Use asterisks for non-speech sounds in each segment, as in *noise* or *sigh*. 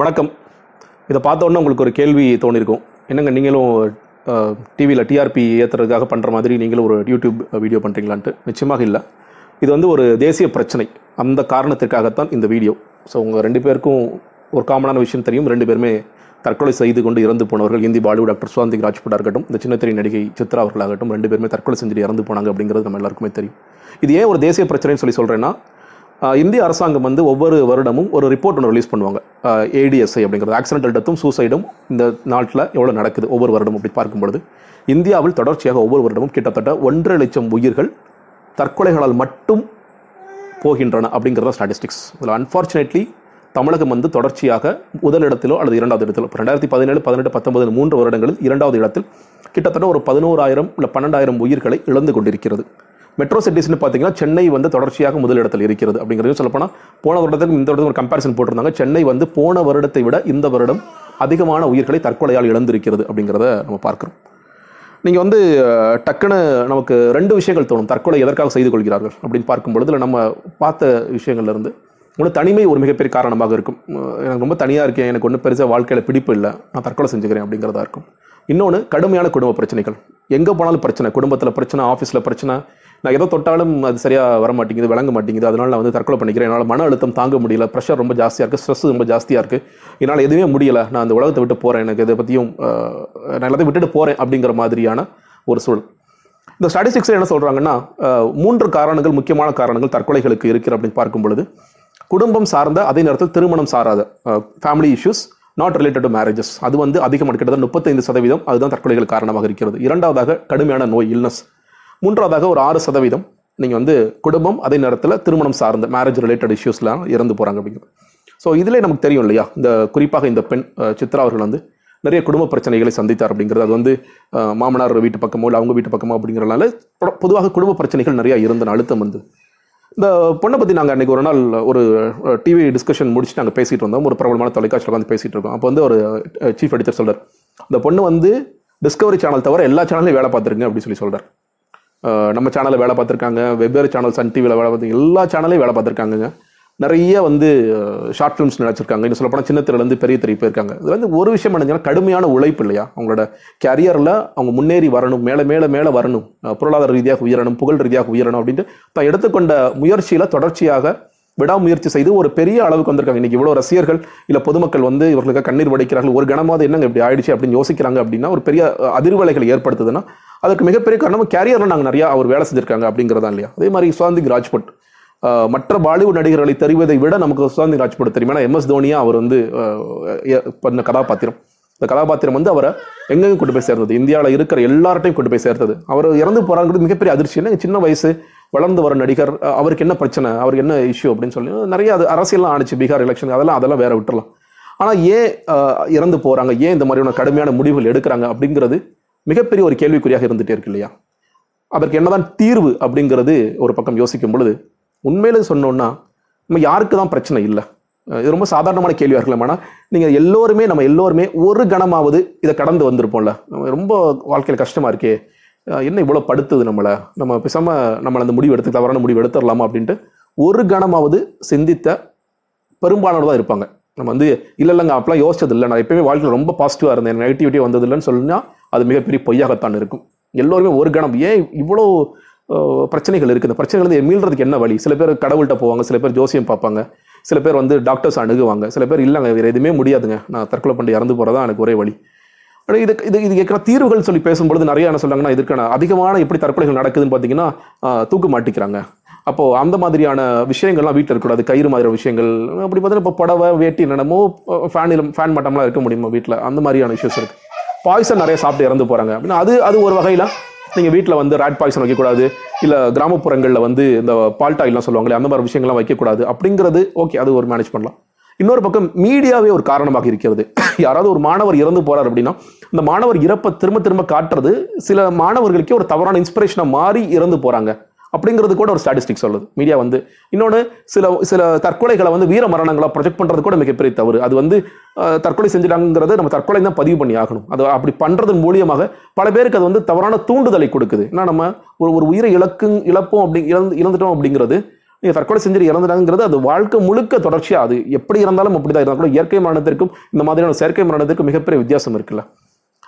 வணக்கம். இதை பார்த்தோன்னே உங்களுக்கு ஒரு கேள்வி தோணிருக்கும். என்னங்க நீங்களும் டிவியில் டிஆர்பி ஏற்றுறதுக்காக பண்ணுற மாதிரி நீங்களும் ஒரு யூடியூப் வீடியோ பண்ணுறீங்களான்ட்டு நிச்சயமாக இல்லை. இது வந்து ஒரு தேசிய பிரச்சனை. அந்த காரணத்திற்காகத்தான் இந்த வீடியோ ஸோ உங்கள் ரெண்டு பேருக்கும் ஒரு காமனான விஷயம் தெரியும். ரெண்டு பேருமே தற்கொலை செய்து கொண்டு இறந்து போனவர்கள் இந்தி பாலிவுட் டாக்டர் சுவாந்திக் ராஜ்புட்டா இருக்கட்டும் இந்த சின்னத்திரை நடிகை சித்ரா அவர்களாகட்டும் ரெண்டு பேருமே தற்கொலை செஞ்சுட்டு இறந்து போனாங்க அப்படிங்கிறது நம்ம எல்லாருக்குமே தெரியும். இது ஏன் ஒரு தேசிய பிரச்சனைன்னு சொல்லி சொல்கிறேன்னா இந்திய அரசாங்கம் வந்து ஒவ்வொரு வருடமும் ஒரு ரிப்போர்ட் ஒன்று ரிலீஸ் பண்ணுவாங்க. ஏடிஎஸ்ஐ அப்படிங்கிறது. ஆக்சிடென்டல் டெத்தும் சூசைடும் இந்த நாட்டில் எவ்வளோ நடக்குது? ஒவ்வொரு வருடமும் அப்படி பார்க்கும்பொழுது. இந்தியாவில் தொடர்ச்சியாக ஒவ்வொரு வருடமும் கிட்டத்தட்ட ஒன்றரை லட்சம் உயிர்கள் தற்கொலைகளால் மட்டும் போகின்றன அப்படிங்கிறத ஸ்டாட்டிஸ்டிக்ஸ் இதில் அன்ஃபார்ச்சுனேட்லி தமிழகம் வந்து தொடர்ச்சியாக முதலிடத்திலோ அல்லது இரண்டாவது இடத்திலோ ரெண்டாயிரத்தி பதினேழு பதினெட்டு பத்தொன்பது மூன்று வருடங்களில் இரண்டாவது இடத்தில் கிட்டத்தட்ட ஒரு பதினோராயிரம் இல்லை பன்னெண்டாயிரம் உயிர்களை இழந்து கொண்டிருக்கிறது. மெட்ரோ சிட்டிஸ்னு பார்த்தீங்கன்னா சென்னை வந்து தொடர்ச்சியாக முதலிடத்தில் இருக்கிறது அப்படிங்கிறது சொல்லப்போனால் போன வருடத்துக்கு இந்த வருடத்துக்கு ஒரு கம்பேரிசன் போட்டிருந்தாங்க. சென்னை வந்து போன வருடத்தை விட இந்த வருடம் அதிகமான உயிர்களை தற்கொலையால் இழந்திருக்கிறது அப்படிங்கிறத நம்ம பார்க்குறோம். நீங்கள் வந்து டக்குன்னு நமக்கு ரெண்டு விஷயங்கள் தோணும். தற்கொலை எதற்காக செய்து கொள்கிறார்கள் அப்படின்னு பார்க்கும் பொழுதுல நம்ம பார்த்த விஷயங்கள்லேருந்து ஒன்று தனிமை ஒரு மிகப்பெரிய காரணமாக இருக்கும். எனக்கு ரொம்ப தனியாக இருக்கேன். எனக்கு ஒன்றும் பெருசாக வாழ்க்கையில் பிடிப்பு இல்லை. நான் தற்கொலை செஞ்சுக்கிறேன் அப்படிங்கிறதா இருக்கும். இன்னொன்று கடுமையான குடும்ப பிரச்சனைகள். எங்கே போனாலும் பிரச்சனை. குடும்பத்தில் பிரச்சனை ஆஃபீஸில் பிரச்சனை நான் எதை தொட்டாலும் அது சரியாக வர மாட்டேங்குது விளங்க மாட்டேங்குது. அதனால் நான் வந்து தற்கொலை பண்ணிக்கிறேன். என்னால் மன அழுத்தம் தாங்க முடியல. ப்ரெஷர் ரொம்ப ஜாஸ்தியாக இருக்குது ஸ்ட்ரெஸ் ரொம்ப ஜாஸ்தியாக இருக்குது என்னால் எதுவுமே முடியல. நான் அந்த உலகத்தை விட்டு போகிறேன் எனக்கு இதை பற்றியும் நான் எல்லாத்தையும் விட்டுட்டு போகிறேன் அப்படிங்கிற மாதிரியான ஒரு சூழல். இந்த ஸ்டாட்டிஸ்டிக்ஸில் என்ன சொல்கிறாங்கன்னா மூன்று காரணங்கள் முக்கியமான காரணங்கள் தற்கொலைகளுக்கு இருக்கிற அப்படின்னு பார்க்கும் பொழுது குடும்பம் சார்ந்த அதே நேரத்தில் திருமணம் சாராத family issues not related to marriages அது வந்து அதிகமாக கிட்டத்தட்ட முப்பத்தைந்து சதவீதம் அதுதான் தற்கொலைகள் காரணமாக இருக்கிறது. இரண்டாவதாக கடுமையான நோய் இல்னஸ் மூன்றாவதாக ஒரு ஆறு சதவீதம் நீங்கள் வந்து குடும்பம் அதே நேரத்தில் திருமணம் சார்ந்த மேரேஜ் ரிலேட்டட் இஷ்யூஸ்லாம் இறந்து போகிறாங்க அப்படிங்கிறது ஸோ இதிலே நமக்கு தெரியும் இல்லையா? இந்த குறிப்பாக இந்த பெண் சித்ரா அவர்கள் வந்து நிறைய குடும்ப பிரச்சனைகளை சந்தித்தார் அப்படிங்கிறது. அது வந்து மாமனார் வீட்டு பக்கமோ இல்லை அவங்க வீட்டு பக்கமோ அப்படிங்கிறனால பொதுவாக குடும்ப பிரச்சனைகள் நிறையா இருந்த அழுத்தம் வந்து. இந்த பொண்ணை பற்றி நாங்கள் அன்றைக்கி ஒரு நாள் ஒரு டிவி டிஸ்கஷன் முடிச்சுட்டு நாங்கள் பேசிகிட்டு இருந்தோம். ஒரு பிரபலமான தொலைக்காட்சியில் உட்காந்து பேசிகிட்டு இருக்கோம். அப்போ வந்து ஒரு சீஃப் எடிட்டர் சொல்கிறார் இந்த பொண்ணு வந்து டிஸ்கவரி சேனல் தவிர எல்லா சேனல்லையும் வேலை பார்த்துருங்க அப்படின்னு சொல்லி சொல்கிறார் நம்ம சேனலில் வேலை பார்த்துருக்காங்க. வெவ்வேறு சேனல் சன் டிவியில் வேலை பார்த்து எல்லா சேனல்லையும் வேலை பார்த்துருக்காங்கங்க. நிறைய வந்து ஷார்ட் ஃபிலிம்ஸ் நடிச்சிருக்காங்க. இன்னும் சொல்லப்போனால் சின்ன திரையிலேருந்து பெரிய திரை போயிருக்காங்க. இது வந்து ஒரு விஷயம் என்னங்கன்னா கடுமையான உழைப்பு இல்லையா? அவங்களோட கேரியரில் அவங்க முன்னேறி வரணும் மேலே மேலே மேலே வரணும் பொருளாதார ரீதியாக உயரணும் புகழ் ரீதியாக உயரணும் அப்படின்ட்டு தான் எடுத்துக்கொண்ட முயற்சியில் தொடர்ச்சியாக விடாமுயற்சி செய்து ஒரு பெரிய அளவுக்கு வந்திருக்காங்க. இன்றைக்கி இவ்வளோ ரசிகர்கள் இல்லை பொதுமக்கள் வந்து இவர்களுக்கு கண்ணீர் வடிக்கிறார்கள். ஒரு கணமாவது என்னங்க இப்படி ஆயிடுச்சு அப்படின்னு யோசிக்கிறாங்க அப்படின்னா ஒரு பெரிய அதிர்வலைகள் ஏற்படுத்துதுன்னா அதுக்கு மிகப்பெரிய காரணம் கேரியரில் நாங்கள் நிறையா அவர் வேலை செஞ்சிருக்காங்க அப்படிங்கிறதா இல்லையா? அதே மாதிரி சுவாந்திக் ராஜ்பட். மற்ற பாலிவுட் நடிகர்களை தெரிவதை விட நமக்கு சுவாந்திக் ராஜ்பட் தெரியும்? ஏன்னா எம்எஸ் தோனியா அவர் வந்து பண்ண கதாபாத்திரம். இந்த கதாபாத்திரம் வந்து அவரை எங்கெங்க கொண்டு போய் சேர்ந்தது. இந்தியாவில் இருக்கிற எல்லார்ட்டையும் கொண்டு போய் சேர்த்தது. அவர் இறந்து போகிறாங்கிறது மிகப்பெரிய அதிர்ச்சி. என்ன சின்ன வயசு வளர்ந்து வர நடிகர் அவருக்கு என்ன பிரச்சனை அவருக்கு என்ன இஷ்யூ அப்படின்னு சொல்லி நிறைய அது அரசியல்லாம் ஆணுச்சு. பீகார் எலெக்ஷன் அதெல்லாம் அதெல்லாம் வேற விட்டுறலாம். ஆனால் ஏன் இறந்து போகிறாங்க ஏன் இந்த மாதிரியான கடுமையான முடிவுகள் எடுக்கிறாங்க அப்படிங்கிறது மிகப்பெரிய ஒரு கேள்விக்குறியாக இருந்துகிட்டே இருக்கு இல்லையா? அதற்கு என்னதான் தீர்வு அப்படிங்கிறது ஒரு பக்கம் யோசிக்கும் பொழுது உண்மையில சொன்னோன்னா நம்ம யாருக்கு தான் பிரச்சனை இல்லை. இது ரொம்ப சாதாரணமான கேள்வியாக இருக்கலாம். ஆனால் நீங்கள் எல்லோருமே நம்ம எல்லோருமே ஒரு கணமாவது இதை கடந்து வந்திருப்போம்ல. ரொம்ப வாழ்க்கையில் கஷ்டமாக இருக்கே. என்ன இவ்வளோ படுத்துது நம்மளை? நம்ம பேசாமல் நம்மளை அந்த முடிவு எடுத்துக்கலாம் தவறான முடிவு எடுத்துடலாமா அப்படின்ட்டு ஒரு கணமாவது சிந்தித்த பெரும்பாலானவர் தான் இருப்பாங்க. நம்ம வந்து இல்லை இல்லைங்க அப்பெல்லாம் யோசிச்சது இல்லை நான் எப்பயுமே வாழ்க்கையில் ரொம்ப பாசிட்டிவாக இருந்தேன். நெகட்டிவிட்டி வந்தது இல்லைன்னு சொன்னால் அது மிகப்பெரிய பொய்யாகத்தான் இருக்கும். எல்லோருமே ஒரு கணம் ஏன் இவ்வளோ பிரச்சனைகள் இருக்குது இந்த பிரச்சனைகள் வந்து மீள்றதுக்கு என்ன வழி? சில பேர் கடவுள்கிட்ட போவாங்க சில பேர் ஜோசியம் பார்ப்பாங்க. சில பேர் வந்து டாக்டர்ஸ் அணுகுவாங்க. சில பேர் இல்லைங்க வேறு எதுவுமே முடியாதுங்க. நான் தற்கொலை பண்ணி இறந்து போகிறதா எனக்கு ஒரே வழி. ஆனால் இது இது இது கேட்குற தீர்வுகள் சொல்லி பேசும்பொழுது நிறையா என்ன சொல்றாங்கன்னா இதுக்கான அதிகமான எப்படி தற்கொலைகள் நடக்குதுன்னு பார்த்தீங்கன்னா தூக்கு மாட்டிக்கிறாங்க. அப்போ அந்த மாதிரியான விஷயங்கள்லாம் வீட்டில் இருக்கக்கூடாது. கயிறு மாதிரியான விஷயங்கள். அப்படி பார்த்தீங்கன்னா இப்போ புடவை வேட்டி என்னென்னமோ ஃபேன் ஃபேன் மட்டம்லாம் இருக்க முடியுமா வீட்டில் அந்த மாதிரியான இஷ்யூஸ் இருக்கு. பாய்சன் நிறைய சாப்பிட்டு இறந்து போகிறாங்க அப்படின்னா அது அது ஒரு வகையில் நீங்கள் வீட்டில் வந்து ரேட் பாய்சன் வைக்கக்கூடாது. இல்லை கிராமப்புறங்களில் வந்து இந்த பால்டாயிலாம் சொல்லுவாங்களே அந்த மாதிரி விஷயங்கள்லாம் வைக்கக்கூடாது. அப்படிங்கிறது ஓகே அது ஒரு மேனேஜ் பண்ணலாம். இன்னொரு பக்கம் மீடியாவே ஒரு காரணமாக இருக்கிறது. *coughs* யாராவது ஒரு மாணவர் இறந்து போகிறார் அப்படின்னா இந்த மாணவர் இறப்பை திரும்ப திரும்ப காட்டுறது சில மாணவர்களுக்கே ஒரு தவறான இன்ஸ்பிரேஷனாக மாறி இறந்து போகிறாங்க அப்படிங்கிறது கூட ஒரு ஸ்டாட்டிஸ்டிக் சொல்லுது. மீடியா வந்து இன்னொன்று சில சில தற்கொலைகளை வந்து வீர மரணங்களை ப்ரொஜெக்ட் பண்ணுறது கூட மிகப்பெரிய தவறு. அது வந்து தற்கொலை செஞ்சிட்டாங்கிறத நம்ம தற்கொலை தான் பதிவு பண்ணி ஆகணும். அது அப்படி பண்ணுறதன் மூலியமாக பல பேருக்கு அது வந்து தவறான தூண்டுதலை கொடுக்குது. ஏன்னா நம்ம ஒரு ஒரு உயிரை இழக்கு இழப்போம் அப்படி இழந்து இழந்துட்டோம் அப்படிங்கிறது நீங்கள் தற்கொலை செஞ்சுட்டு இறந்துட்டாங்கிறது அது வாழ்க்கை முழுக்க தொடர்ச்சியாக அது எப்படி இருந்தாலும் அப்படி தான் இருந்தால் கூட இயற்கை மரணத்திற்கும் இந்த மாதிரியான செயற்கை மரணத்திற்கும் மிகப்பெரிய வித்தியாசம் இருக்குல்ல.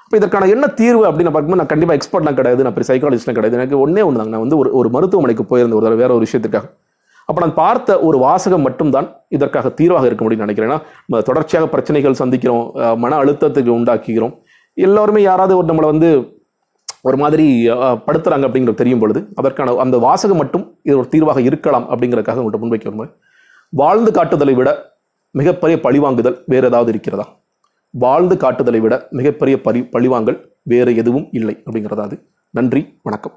இப்போ இதற்கான என்ன தீர்வு அப்படின்னு பார்க்கும்போது நான் கண்டிப்பாக எக்ஸ்பர்ட்லாம் கிடையாது நான் பெரிய சைக்காலஜிஸ்ட்லாம் கிடையாது. எனக்கு ஒன்றே ஒன்று தாங்க நான் வந்து ஒரு ஒரு மருத்துவமனைக்கு போயிருந்த ஒரு தடவை வேற ஒரு விஷயத்துக்காக அப்போ நான் பார்த்த ஒரு வாசகம் மட்டும்தான் இதற்காக தீர்வாக இருக்க முடியும்னு நினைக்கிறேன். ஏன்னா நம்ம தொடர்ச்சியாக பிரச்சனைகள் சந்திக்கிறோம் மன அழுத்தத்துக்கு உண்டாக்குகிறோம். எல்லோருமே யாராவது ஒரு நம்மளை வந்து ஒரு மாதிரி படுத்துறாங்க அப்படிங்கிறது தெரியும் பொழுது அதற்கான அந்த வாசகம் மட்டும் இது ஒரு தீர்வாக இருக்கலாம் அப்படிங்கிறதுக்காக உங்கள்கிட்ட முன்வைக்க வாழ்ந்து காட்டுதலை விட மிகப்பெரிய பழிவாங்குதல் வேறு ஏதாவது இருக்கிறதா? வாழ்ந்து காட்டுதலை விட மிகப்பெரிய பரி பழிவாங்கல் வேறு எதுவும் இல்லை அப்படிங்கிறதா அது. நன்றி வணக்கம்.